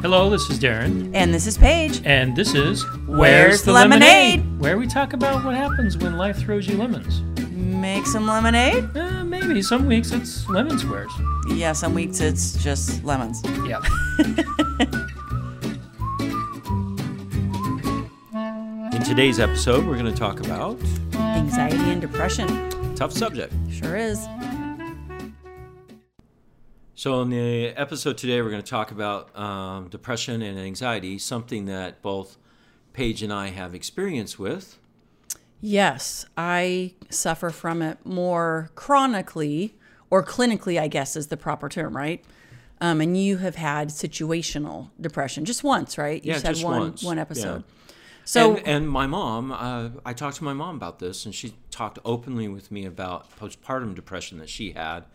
Hello, this is Darren, And this is Paige. and this is Where's the Lemonade? Where we talk about what happens when life throws you lemons. Make some lemonade? Uh, maybe some weeks it's lemon squares. Yeah, some weeks it's just lemons. Yeah. In today's episode, we're going to talk about Anxiety and depression. tough subject. Sure is. So, in the episode today, we're going to talk about um, depression and anxiety, something that both Paige and I have experience with. Yes, I suffer from it more chronically or clinically, I guess is the proper term, right? Um, and you have had situational depression just once, right? You Yeah, just had just one once. one episode. Yeah. So and, and my mom, uh, I talked to my mom about this, and she talked openly with me about postpartum depression that she had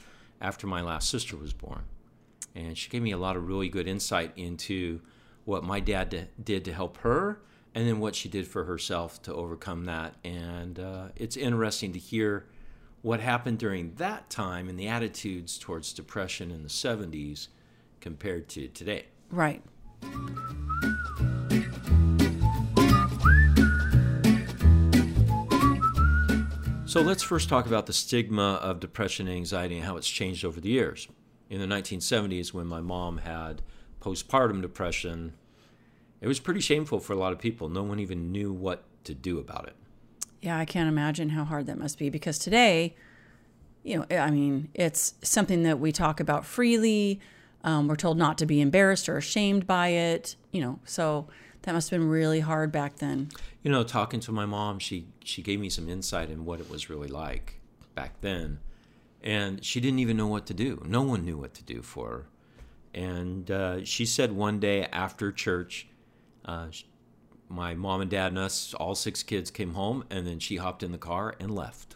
after my last sister was born. And she gave me a lot of really good insight into what my dad did to help her, and then what she did for herself to overcome that. And uh, it's interesting to hear what happened during that time and the attitudes towards depression in the 70s compared to today. right. So let's first talk about the stigma of depression and anxiety and how it's changed over the years. In the 1970s, when my mom had postpartum depression, it was pretty shameful for a lot of people. No one even knew what to do about it. Yeah, I can't imagine how hard that must be because today, you know, I mean, it's something that we talk about freely. Um, we're told not to be embarrassed or ashamed by it, you know, so that must have been really hard back then. You know, talking to my mom, she she gave me some insight in what it was really like back then, and she didn't even know what to do. No one knew what to do for her, and uh, she said one day after church, uh, my mom and dad and us, all six kids, came home, and then she hopped in the car and left.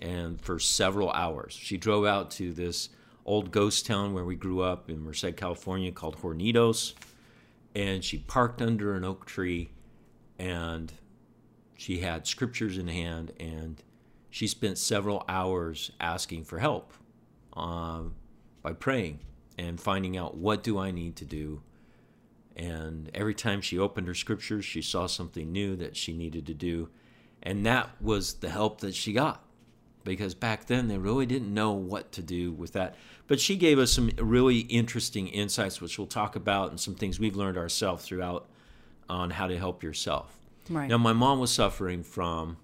And for several hours, she drove out to this old ghost town where we grew up in Merced, California, called Hornitos and she parked under an oak tree and she had scriptures in hand and she spent several hours asking for help um, by praying and finding out what do i need to do. And every time she opened her scriptures she saw something new that she needed to do. And that was the help that she got because back then they really didn't know what to do with that. But she gave us some really interesting insights, which we'll talk about, and some things we've learned ourselves throughout on how to help yourself. Right. Now, my mom was suffering from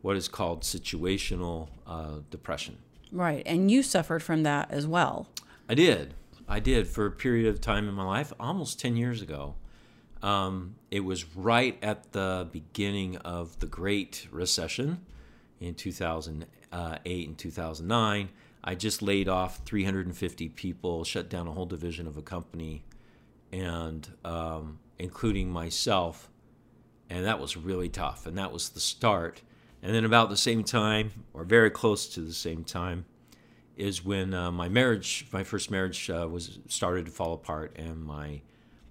what is called situational uh, depression. Right. And you suffered from that as well. I did. I did for a period of time in my life, almost 10 years ago. Um, it was right at the beginning of the Great Recession in 2008 and 2009. I just laid off 350 people, shut down a whole division of a company, and um, including myself. And that was really tough. And that was the start. And then, about the same time, or very close to the same time, is when uh, my marriage, my first marriage, uh, was started to fall apart, and my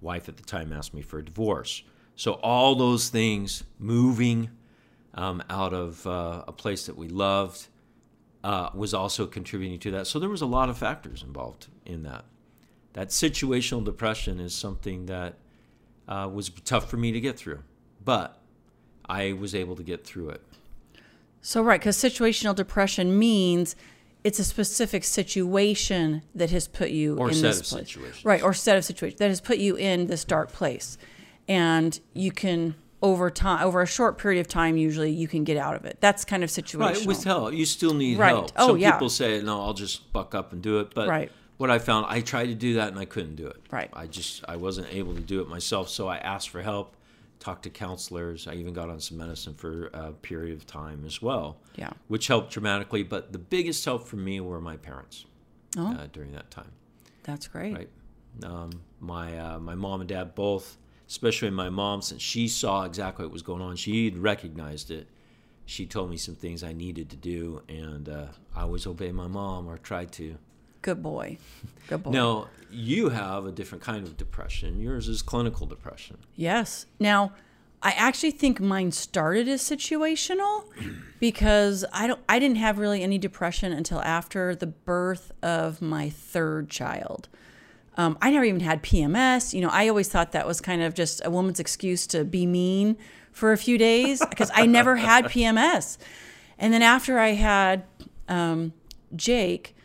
wife at the time asked me for a divorce. So all those things moving um, out of uh, a place that we loved uh, was also contributing to that. So there was a lot of factors involved in that. That situational depression is something that uh, was tough for me to get through, but I was able to get through it. So, right, because situational depression means it's a specific situation that has put you Or in set this of place. situations. Right, or set of situations that has put you in this dark place. And you can over time over a short period of time usually you can get out of it. That's kind of situational. Right, with help. You still need Right. help. Oh, Some yeah. people say, no, I'll just buck up and do it. But Right. what I found, I tried to do that and I couldn't do it. Right. I just, I wasn't able to do it myself. So I asked for help, talked to counselors. I even got on some medicine for a period of time as well. Yeah. Which helped dramatically. But the biggest help for me were my parents Oh, uh, during that time. that's great. Right. Um, my uh, my mom and dad both, especially my mom, since she saw exactly what was going on, she recognized it. She told me some things I needed to do, and uh, I always obeyed my mom or tried to. Good boy. Good boy. Now you have a different kind of depression. Yours is clinical depression. Yes. Now, I actually think mine started as situational because I don't I didn't have really any depression until after the birth of my third child. Um, I never even had PMS. You know, I always thought that was kind of just a woman's excuse to be mean for a few days because I never had PMS. And then after I had um, Jake,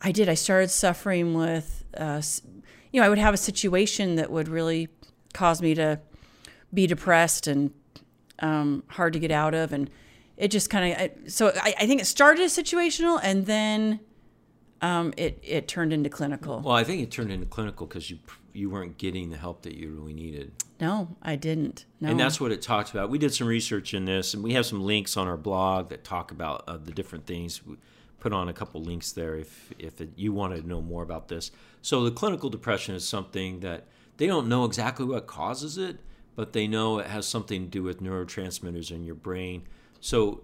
I did. I started suffering with, uh, you know, I would have a situation that would really cause me to be depressed and um, hard to get out of, and it just kind of. So I, I, think it started as situational, and then um, it it turned into clinical. Well, I think it turned into clinical because you you weren't getting the help that you really needed. No, I didn't. No. And that's what it talks about. We did some research in this, and we have some links on our blog that talk about uh, the different things. We put on a couple links there if if it, you wanted to know more about this. So the clinical depression is something that they don't know exactly what causes it, but they know it has something to do with neurotransmitters in your brain. So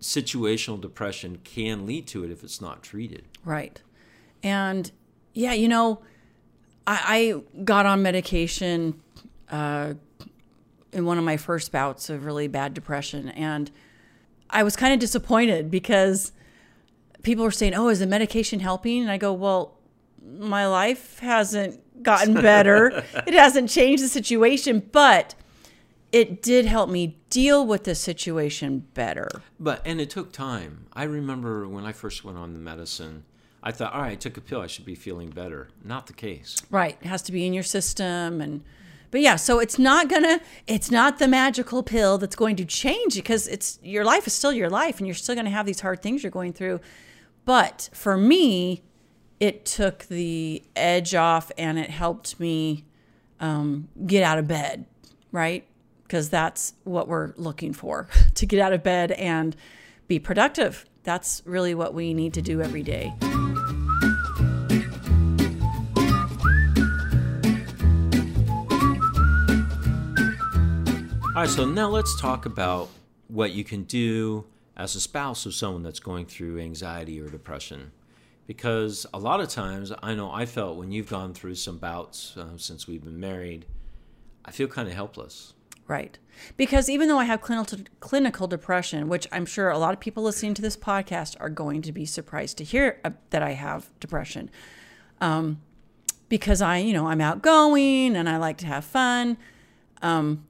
situational depression can lead to it if it's not treated. Right. And yeah, you know, I, I got on medication uh, in one of my first bouts of really bad depression. And I was kind of disappointed because people were saying, Oh, is the medication helping? And I go, Well, my life hasn't gotten better. it hasn't changed the situation, but it did help me deal with the situation better. But and it took time. I remember when I first went on the medicine, I thought, all right, I took a pill, I should be feeling better. Not the case. Right. It has to be in your system and but yeah, so it's not gonna it's not the magical pill that's going to change because it's your life is still your life and you're still gonna have these hard things you're going through. But for me, it took the edge off and it helped me um, get out of bed, right? Because that's what we're looking for to get out of bed and be productive. That's really what we need to do every day. All right, so now let's talk about what you can do as a spouse of someone that's going through anxiety or depression because a lot of times I know I felt when you've gone through some bouts uh, since we've been married, I feel kind of helpless. Right. Because even though I have clinical clinical depression, which I'm sure a lot of people listening to this podcast are going to be surprised to hear uh, that I have depression, um, because I, you know, I'm outgoing and I like to have fun. Um,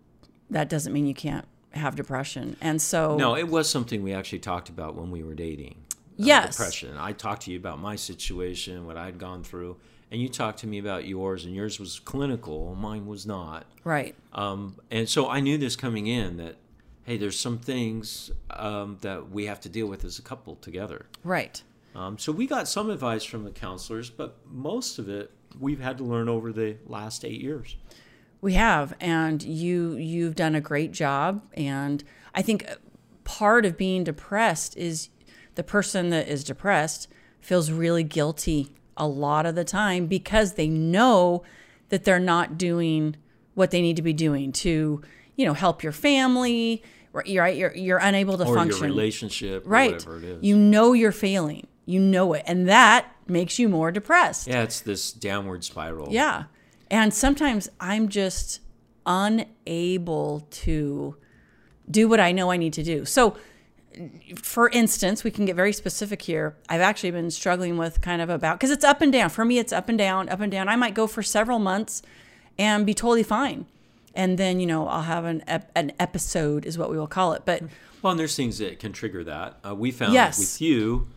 that doesn't mean you can't have depression, and so no, it was something we actually talked about when we were dating yes. depression. I talked to you about my situation, what I'd gone through, and you talked to me about yours, and yours was clinical, mine was not. Right. Um, and so I knew this coming in that, hey, there's some things um, that we have to deal with as a couple together. Right. Um, so we got some advice from the counselors, but most of it we've had to learn over the last eight years. We have, and you you've done a great job. And I think part of being depressed is the person that is depressed feels really guilty a lot of the time because they know that they're not doing what they need to be doing to, you know, help your family. You're right. You're you're unable to or function. Your relationship, right? It you know you're failing. You know it, and that makes you more depressed. Yeah, it's this downward spiral. Yeah, and sometimes I'm just unable to do what I know I need to do. So for instance, we can get very specific here. I've actually been struggling with kind of about because it's up and down. For me, it's up and down, up and down. I might go for several months and be totally fine, and then you know I'll have an ep- an episode is what we will call it. But well, and there's things that can trigger that. Uh, we found yes. with you,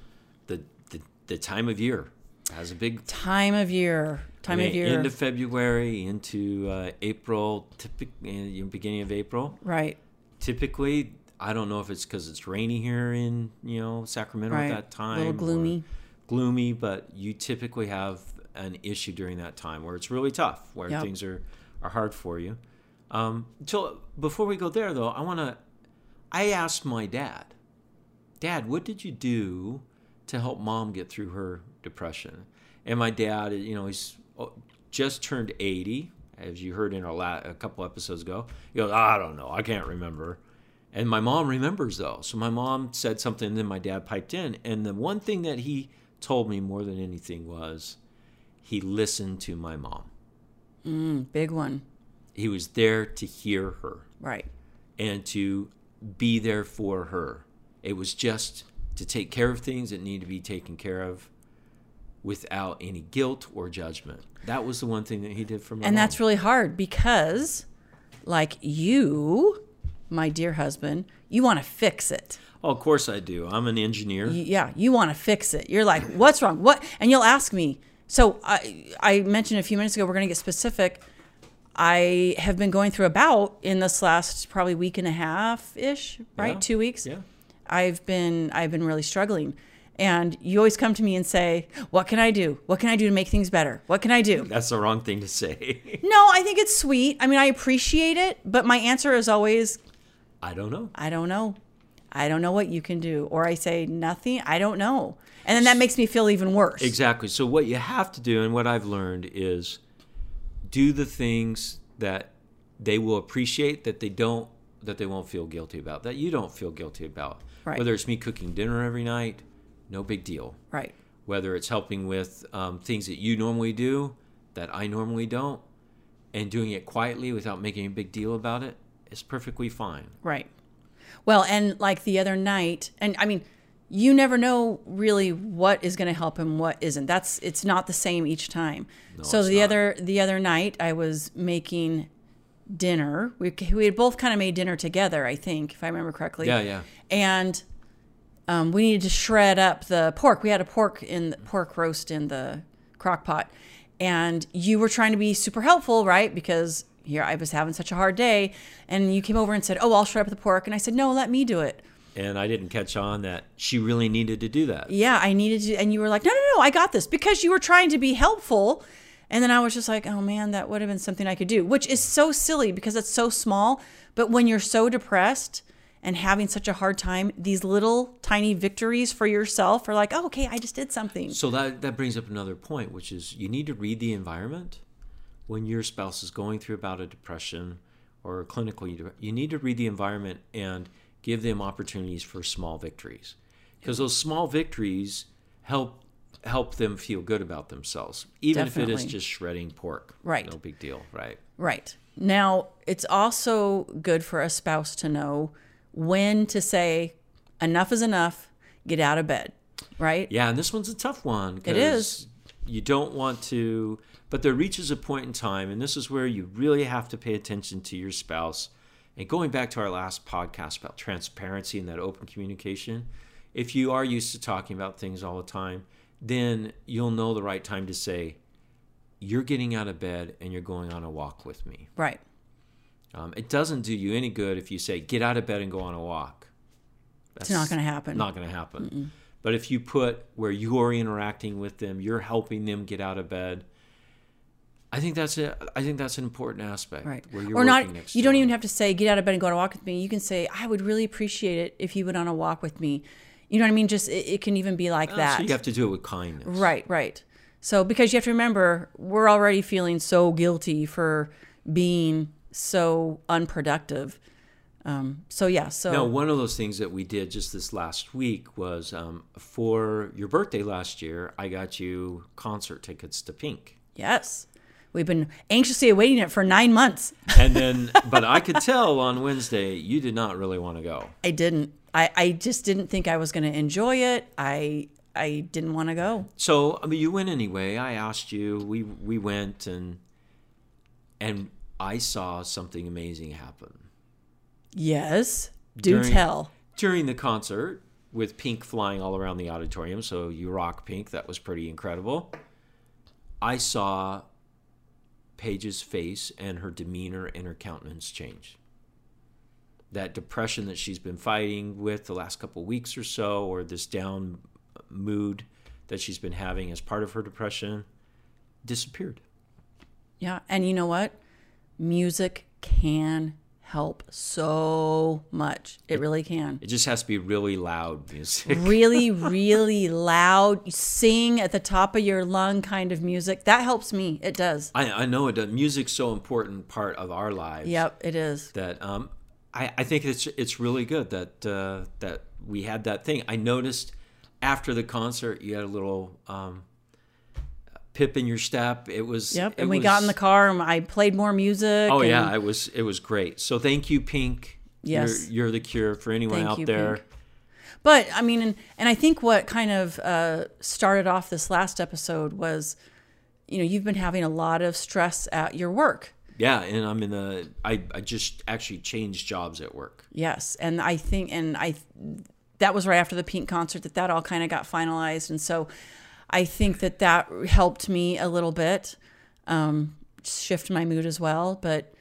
the, the the time of year has a big time of year. Time I mean, of year. End of February into uh, April, typically beginning of April. Right. Typically, I don't know if it's because it's rainy here in you know Sacramento right. at that time. A little gloomy. Gloomy, but you typically have an issue during that time where it's really tough, where yep. things are are hard for you. Um, so before we go there, though, I want to. I asked my dad, Dad, what did you do to help Mom get through her depression? And my dad, you know, he's oh, just turned eighty, as you heard in our la- a couple episodes ago. He goes, I don't know, I can't remember. And my mom remembers though. So my mom said something, and then my dad piped in. And the one thing that he told me more than anything was he listened to my mom. Mm, big one. he was there to hear her Right. and to be there for her. It was just to take care of things that need to be taken care of without any guilt or judgment. That was the one thing that he did for me. And mom. that's really hard because, like you, my dear husband, you want to fix it. Oh, of course I do. I'm an engineer. Y- Yeah, you want to fix it. You're like, what's wrong? What? And you'll ask me. So I, I mentioned a few minutes ago, we're going to get specific. I have been going through a bout in this last probably week and a half ish, right? Yeah. Two weeks. Yeah. I've been I've been really struggling. And you always come to me and say, "What can I do? What can I do to make things better? What can I do?" That's the wrong thing to say. No, I think it's sweet. I mean, I appreciate it, but my answer is always, I don't know. I don't know. I don't know what you can do. Or I say nothing. I don't know. And then that makes me feel even worse. Exactly. So what you have to do and what I've learned is do the things that they will appreciate that they don't that they won't feel guilty about. That you don't feel guilty about. Right. Whether it's me cooking dinner every night, no big deal. Right. Whether it's helping with um, things that you normally do that I normally don't, and doing it quietly without making a big deal about it is perfectly fine. Right. Well, and like the other night, and I mean, you never know really what is going to help and what isn't. That's it's not the same each time. so it's the not. other the other night, I was making dinner. We we had both kind of made dinner together, I think, if I remember correctly. Yeah, yeah. And um, we needed to shred up the pork. We had a pork in the, pork roast in the crock pot, and you were trying to be super helpful, right? Because here I was having such a hard day, and you came over and said, "Oh, I'll shred up the pork," and I said, "No, let me do it." And I didn't catch on that she really needed to do that. Yeah, I needed to, and you were like, "No, no, no, I got this," because you were trying to be helpful. And then I was just like, "Oh man, that would have been something I could do," which is so silly because it's so small. But when you're so depressed and having such a hard time, these little tiny victories for yourself are like, "Oh, okay, I just did something." So that that brings up another point, which is you need to read the environment when your spouse is going through about a depression or a clinical. You need to read the environment and give them opportunities for small victories, because those small victories help help them feel good about themselves, even if it is just shredding pork. Right. No big deal. Right. Right. Now, it's also good for a spouse to know when to say, enough is enough, get out of bed. Right? Yeah, and this one's a tough one. It is. You don't want to, but there reaches a point in time, and this is where you really have to pay attention to your spouse. And going back to our last podcast about transparency and that open communication, if you are used to talking about things all the time, then you'll know the right time to say, You're getting out of bed and you're going on a walk with me. Right. Um, it doesn't do you any good if you say, Get out of bed and go on a walk. It's not going to happen. Not going to happen. But if you put where you're interacting with them, you're helping them get out of bed. I think that's a. I think that's an important aspect. Right. Where you're or not, you don't even have to say, get out of bed and go on a walk with me. You can say, I would really appreciate it if you went on a walk with me. You know what I mean? Just, it, it can even be like Oh, that. So you have to do it with kindness. Right, right. So because you have to remember, we're already feeling so guilty for being so unproductive. Um, so yeah, so Now, one of those things that we did just this last week was um, for your birthday last year, I got you concert tickets to Pink. yes, we've been anxiously awaiting it for nine months. And then, but I could tell on Wednesday you did not really want to go. I didn't. I, I just didn't think I was going to enjoy it. I I didn't want to go. So I mean, you went anyway. I asked you. We we went and and I saw something amazing happen Yes, do During- tell. during the concert with Pink flying all around the auditorium. So you rock Pink. That was pretty incredible. I saw Paige's face and her demeanor and her countenance change. That depression that she's been fighting with the last couple weeks or so, or this down mood that she's been having as part of her depression, disappeared. Yeah, and you know what? Music can help so much. It really can. It just has to be really loud music. really, really loud, sing at the top of your lung kind of music. That helps me. It does. I, I know it does. Music's so important part of our lives. Yep, it is. That um, I, I think it's it's really good that uh, that we had that thing. I noticed after the concert you had a little um, pip in your step. It was. Yep. it And we got in the car and I played more music. Oh yeah, it was it was great. So thank you, Pink. Yes. you're, you're the cure for anyone Thank out you, there. Pink. But I mean, and, and I think what kind of uh, started off this last episode was, you know, you've been having a lot of stress at your work. Yeah, and I'm in a. I I just actually changed jobs at work. Yes, and I think, and I, that was right after the Pink concert that that all kind of got finalized, and so I think that that helped me a little bit, um, shift my mood as well. But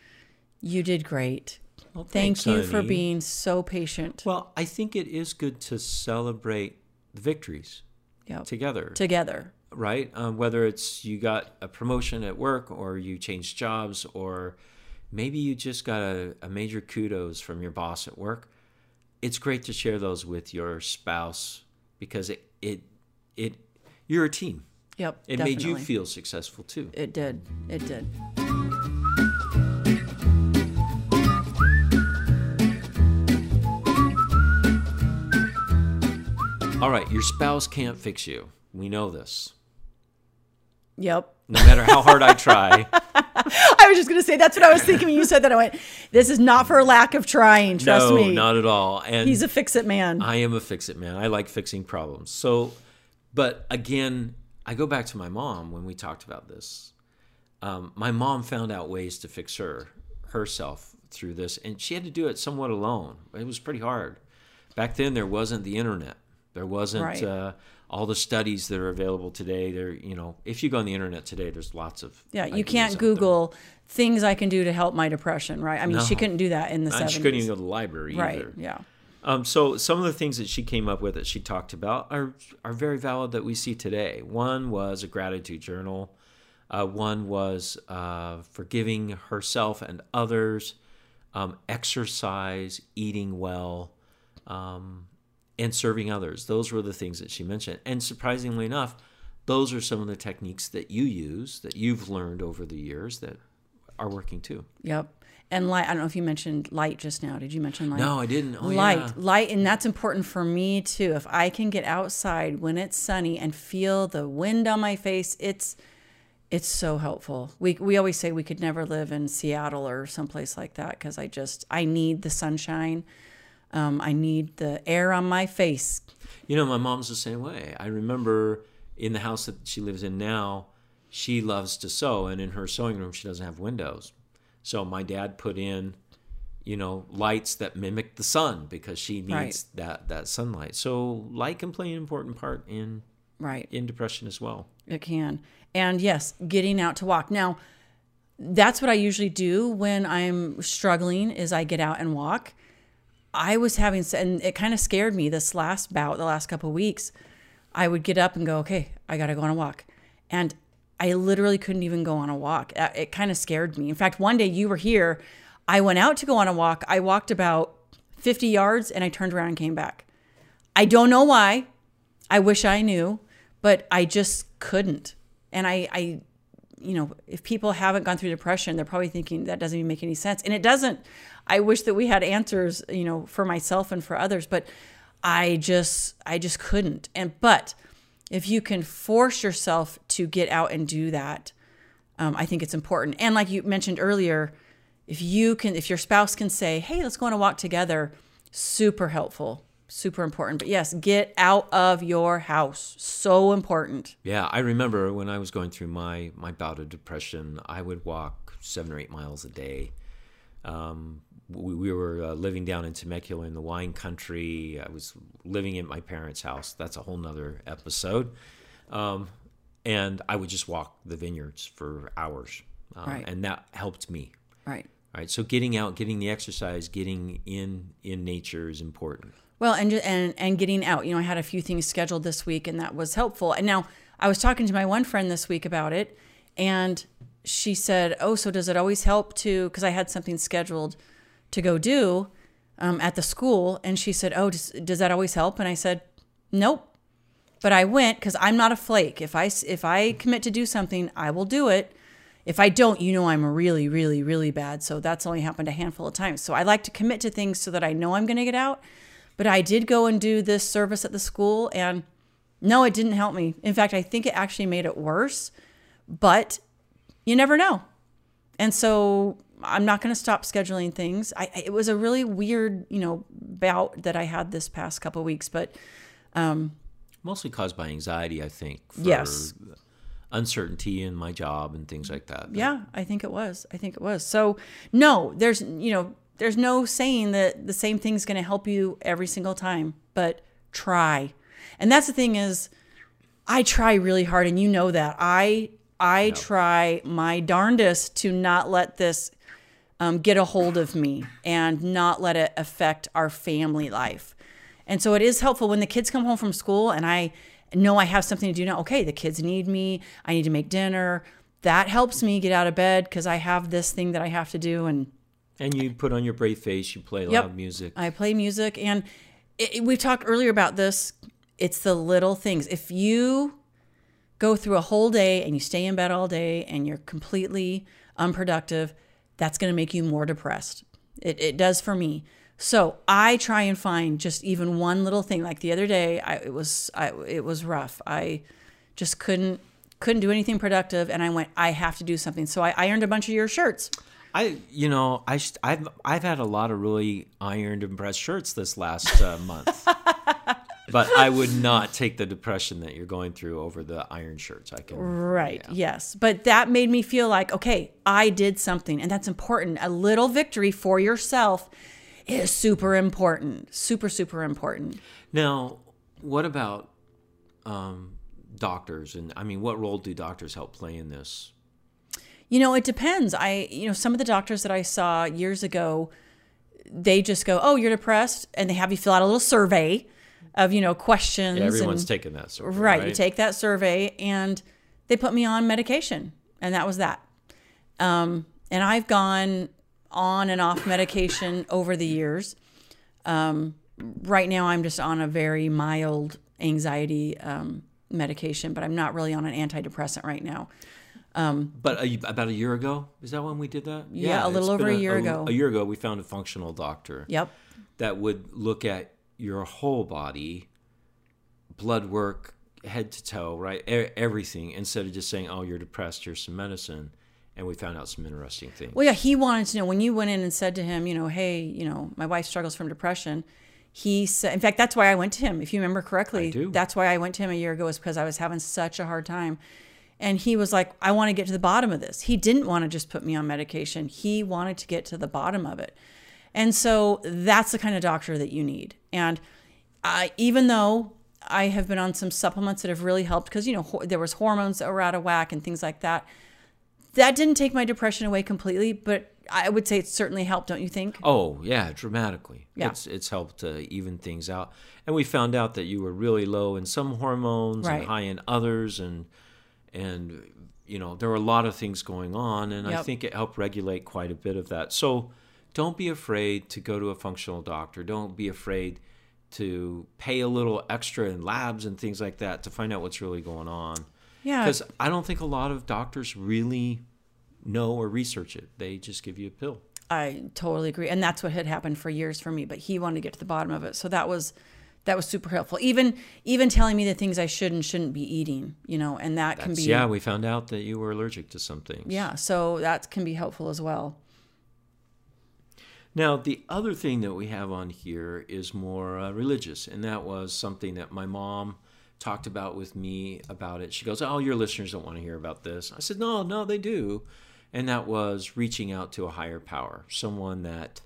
you did great. Thank thanks, you for honey. being so patient. Well, I think it is good to celebrate the victories Yep. together, Together. right? Um, whether it's you got a promotion at work, or you changed jobs, or maybe you just got a, a major kudos from your boss at work. It's great to share those with your spouse because it it it you're a team. Yep. It made you feel successful too. It did. It did. All right, your spouse can't fix you. We know this. Yep. No matter how hard I try. I was just gonna say that's what I was thinking when you said that. I went, "This is not for lack of trying." Trust no, me. not at all. And He's a fix-it man. I am a fix it man. I like fixing problems. So, but again, I go back to my mom when we talked about this. Um, my mom found out ways to fix her herself through this, and she had to do it somewhat alone. It was pretty hard. Back then, there wasn't the internet. There wasn't Right. uh, all the studies that are available today. There, you know, if you go on the internet today, there's lots of yeah, you can't. Google things I can do to help my depression, right? I mean, she couldn't do that in the seventies. she couldn't even go to the library right? either. Yeah. Um, so some of the things that she came up with that she talked about are are very valid that we see today. One was a gratitude journal. Uh, one was uh, forgiving herself and others, um, exercise, eating well, um, and serving others. Those were the things that she mentioned. And surprisingly enough, those are some of the techniques that you use that you've learned over the years that are working too. Yep. And light. I don't know if you mentioned light just now. Did you mention light? No, I didn't. Oh, light, yeah. light, and that's important for me too. If I can get outside when it's sunny and feel the wind on my face, it's it's so helpful. We we always say we could never live in Seattle or someplace like that because I just I need the sunshine. Um, I need the air on my face. You know, my mom's the same way. I remember in the house that she lives in now, she loves to sew, and in her sewing room, she doesn't have windows. So my dad put in, you know, lights that mimic the sun because she needs Right. that that sunlight. So light can play an important part in Right. in depression as well. It can. And yes, getting out to walk. Now, that's what I usually do when I'm struggling is I get out and walk. I was having and it kind of scared me this last bout, the last couple of weeks. I would get up and go, "Okay, I got to go on a walk." And I literally couldn't even go on a walk. It kind of scared me. In fact, one day you were here, I went out to go on a walk. I walked about 50 yards and I turned around and came back. I don't know why. I wish I knew, but I just couldn't. And I, I, you know, if people haven't gone through depression, they're probably thinking that doesn't even make any sense. And it doesn't. I wish that we had answers, you know, for myself and for others, but I just, I just couldn't. And, but if you can force yourself to get out and do that, um, I think it's important. And like you mentioned earlier, if you can, if your spouse can say, hey, let's go on a walk together, super helpful, super important. But yes, get out of your house. So important. Yeah, I remember when I was going through my my bout of depression, I would walk seven or eight miles a day. Um, we, we were uh, living down in Temecula in the wine country. I was living at my parents' house. That's a whole nother episode. Um, and I would just walk the vineyards for hours, um, Right. and that helped me. Right. Right. So getting out, getting the exercise, getting in in nature is important. Well, and and and getting out. You know, I had a few things scheduled this week, and that was helpful. And now I was talking to my one friend this week about it, and she said, "Oh, so does it always help to?" Because I had something scheduled to go do um, at the school, and she said, "Oh, does, does that always help?" And I said, "Nope." But I went because I'm not a flake. If I if I commit to do something, I will do it. If I don't, you know I'm really, really, really bad. So that's only happened a handful of times. So I like to commit to things so that I know I'm going to get out. But I did go and do this service at the school, and no, it didn't help me. In fact, I think it actually made it worse but you never know. And so I'm not going to stop scheduling things. I, it was a really weird, you know, bout that I had this past couple weeks, but um, Mostly caused by anxiety, I think. For Yes. Uncertainty in my job and things like that. yeah, I think it was. I think it was. So no, there's, you know, there's no saying that the same thing's going to help you every single time, but try. And that's the thing is I try really hard and you know that. I I try my darndest to not let this um, get a hold of me and not let it affect our family life. And so it is helpful when the kids come home from school and I know I have something to do now. Okay, the kids need me. I need to make dinner. That helps me get out of bed because I have this thing that I have to do. And And you put on your brave face, you play Yep. loud music. I play music. And it, it- we've talked earlier about this. It's the little things. If you go through a whole day and you stay in bed all day and you're completely unproductive, that's going to make you more depressed. It, it does for me. So I try and find just even one little thing. Like the other day, I, it was I, it was rough. I just couldn't couldn't do anything productive, and I went. I have to do something. So I ironed a bunch of your shirts. I, you know, I I've I've had a lot of really ironed and pressed shirts this last uh, month. but I would not take the depression that you're going through over the iron shirts. I can. Right. Yes. But that made me feel like, okay, I did something. And that's important. A little victory for yourself is super important. Super, super important. Now, what about um, doctors? And I mean, what role do doctors help play in this? You know, it depends. I, you know, some of the doctors that I saw years ago, they just go, oh, you're depressed. And they have you fill out a little survey of, you know, questions. Yeah, everyone's and, taking that. Sort of, right, You take that survey and they put me on medication. And that was that. Um, and I've gone on and off medication over the years. Um, right now, I'm just on a very mild anxiety um, medication, but I'm not really on an antidepressant right now. But a, about a year ago, is that when we did that? Yeah, a little over a year ago. A year ago, we found a functional doctor Yep. that would look at your whole body, blood work, head to toe, right, e- everything, instead of just saying, "Oh, you're depressed. Here's some medicine." And we found out some interesting things. Well, yeah, he wanted to know when you went in and said to him, you know, hey, you know, my wife struggles from depression. He said, in fact, that's why I went to him. If you remember correctly, I do. that's why I went to him a year ago, is because I was having such a hard time. And he was like, I want to get to the bottom of this. He didn't want to just put me on medication, he wanted to get to the bottom of it. And so that's the kind of doctor that you need. And I, even though I have been on some supplements that have really helped, because, you know, ho- there was hormones that were out of whack and things like that that didn't take my depression away completely, but I would say it certainly helped, don't you think? Oh yeah, dramatically. Yeah. It's it's helped to even things out. And we found out that you were really low in some hormones Right. and high in others and and you know, there were a lot of things going on and I think it helped regulate quite a bit of that. So don't be afraid to go to a functional doctor. Don't be afraid to pay a little extra in labs and things like that to find out what's really going on. Yeah. Because I don't think a lot of doctors really know or research it. They just give you a pill. I totally agree. And that's what had happened for years for me, but he wanted to get to the bottom of it. So that was that was super helpful. Even even telling me the things I should and shouldn't be eating, you know, and that can be yeah, we found out that you were allergic to some things. Yeah, so that can be helpful as well. Now, the other thing that we have on here is more uh, religious, and that was something that my mom talked about with me about it. She goes, "Oh, your listeners don't want to hear about this." I said, "No, no, they do," and that was reaching out to a higher power, someone that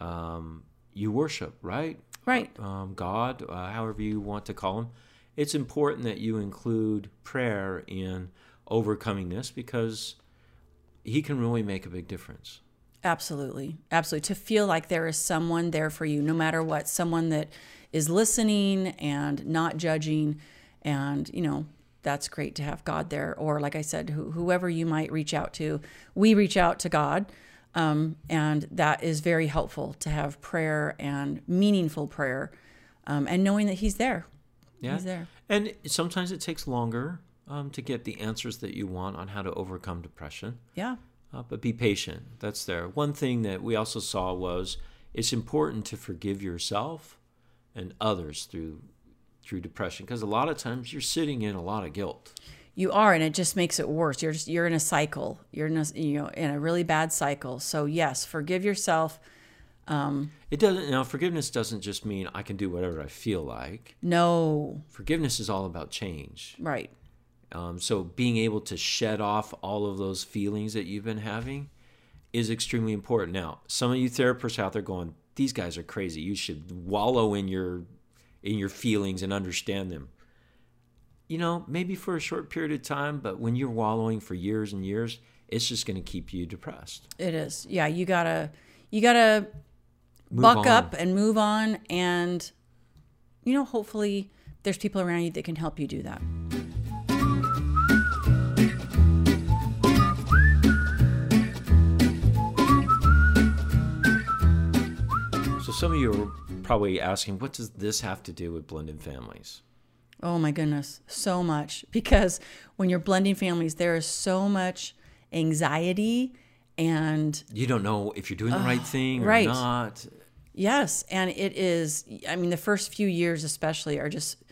um, you worship, right? Right. um, God, uh, however you want to call him, it's important that you include prayer in overcoming this because he can really make a big difference. Absolutely. Absolutely. To feel like there is someone there for you, no matter what, someone that is listening and not judging. And, you know, that's great to have God there. Or, like I said, who, whoever you might reach out to, we reach out to God. Um, and that is very helpful to have prayer and meaningful prayer um, and knowing that He's there. Yeah. He's there. And sometimes it takes longer um, to get the answers that you want on how to overcome depression. Yeah. Uh, but be patient. That's there. One thing that we also saw was it's important to forgive yourself and others through through depression because a lot of times you're sitting in a lot of guilt. You are, and it just makes it worse. You're just you're in a cycle. You're in a you know in a really bad cycle. So yes, forgive yourself. It doesn't now forgiveness doesn't just mean I can do whatever I feel like. No, Forgiveness is all about change. right. Um, so being able to shed off all of those feelings that you've been having is extremely important. Now, some of you therapists out there going, these guys are crazy. You should wallow in your in your feelings and understand them. You know, maybe for a short period of time, but when you're wallowing for years and years, it's just going to keep you depressed. It is. Yeah, you gotta you gotta buck on. up and move on, and you know, hopefully, there's people around you that can help you do that. So some of you are probably asking, what does this have to do with blended families? Oh my goodness, so much. Because when you're blending families, there is so much anxiety and You don't know if you're doing the right thing or right. not. yes, and it is I mean the first few years especially are just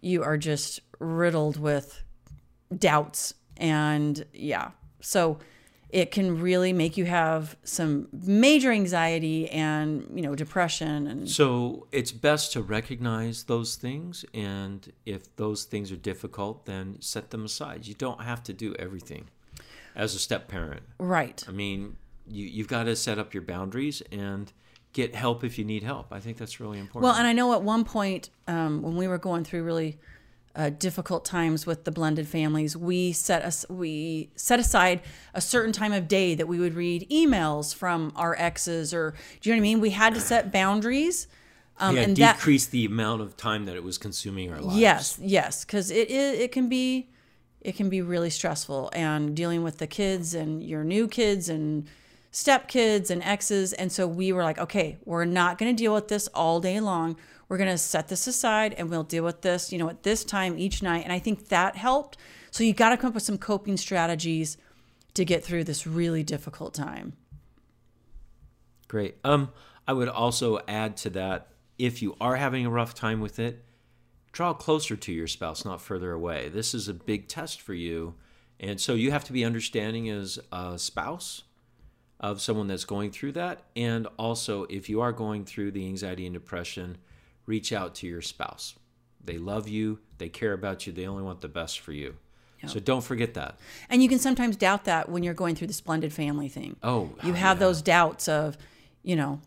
you are just riddled with doubts and yeah. So it can really make you have some major anxiety and, you know, depression and So it's best to recognize those things, and if those things are difficult, then set them aside. You don't have to do everything as a step parent. right. I mean, you, you've got to set up your boundaries and get help if you need help. I think that's really important. Well, and I know at one point um, when we were going through really uh, difficult times with the blended families, we set us we set aside a certain time of day that we would read emails from our exes, or do you know what I mean? We had to set boundaries. Um, yeah, and decrease the amount of time that it was consuming our lives. yes, yes, because it, it it can be it can be really stressful and dealing with the kids and your new kids and stepkids and exes. And so we were like, okay, we're not going to deal with this all day long. We're going to set this aside and we'll deal with this, you know, at this time each night. And I think that helped. So you got to come up with some coping strategies to get through this really difficult time. Great. Um, I would also add to that if you are having a rough time with it, draw closer to your spouse, not further away. This is a big test for you. And so you have to be understanding as a spouse of someone that's going through that. And also, if you are going through the anxiety and depression, reach out to your spouse. They love you, they care about you, they only want the best for you. So don't forget that. And you can sometimes doubt that when you're going through the splendid family thing. Oh, you oh, have those doubts of, you know,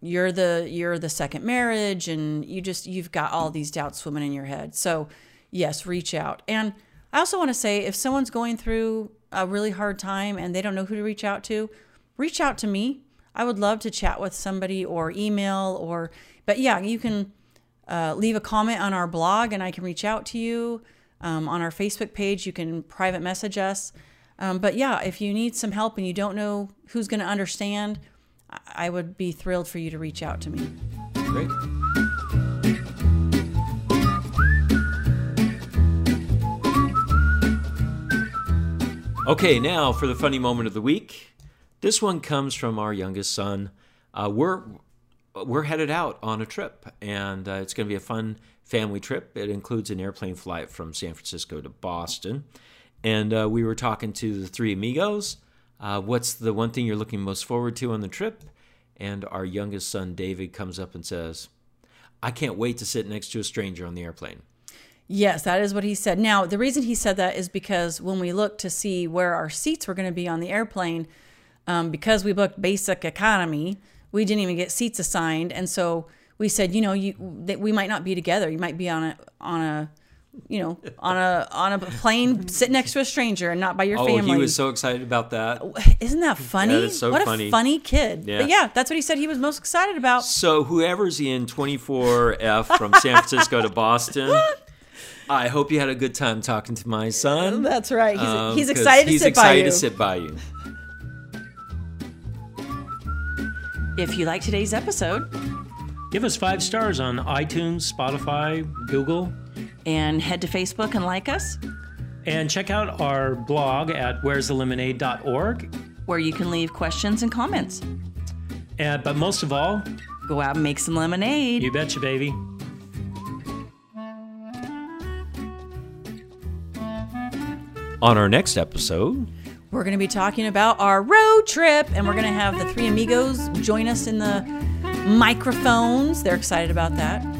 you're the you're the second marriage and you just you've got all these doubts swimming in your head. So, yes, reach out. And I also want to say if someone's going through a really hard time and they don't know who to reach out to, reach out to me. I would love to chat with somebody or email or but yeah, you can uh, leave a comment on our blog and I can reach out to you. Um, on our Facebook page, you can private message us. Um, but yeah, if you need some help and you don't know who's going to understand, I- would be thrilled for you to reach out to me. Great. Okay, now for the funny moment of the week. This one comes from our youngest son. Uh, we're we're headed out on a trip, and uh, it's going to be a fun family trip. It includes an airplane flight from San Francisco to Boston, and uh, we were talking to the three amigos. Uh, what's the one thing you're looking most forward to on the trip? And our youngest son David comes up and says, "I can't wait to sit next to a stranger on the airplane." Yes, that is what he said. Now, the reason he said that is because when we looked to see where our seats were going to be on the airplane, um, because we booked basic economy, we didn't even get seats assigned, and so we said, you know, you that we might not be together. You might be on a on a you know on a on a plane sitting next to a stranger and not by your Oh, family. he was so excited about that. Isn't that funny? That is so what funny. a funny kid. Yeah. But yeah, that's what he said he was most excited about. So whoever's in 24F from San Francisco to Boston, I hope you had a good time talking to my son. That's right. He's, Um, he's excited to he's sit by excited you. to sit by you. If you like today's episode, Give us five stars on iTunes, Spotify, Google, and head to Facebook and like us, and check out our blog at where'sthelemonade.org. where you can leave questions and comments. And, but most of all, Go out and make some lemonade. you betcha, baby. On our next episode, we're going to be talking about our road trip, and we're going to have the three amigos join us in the microphones. They're excited about that.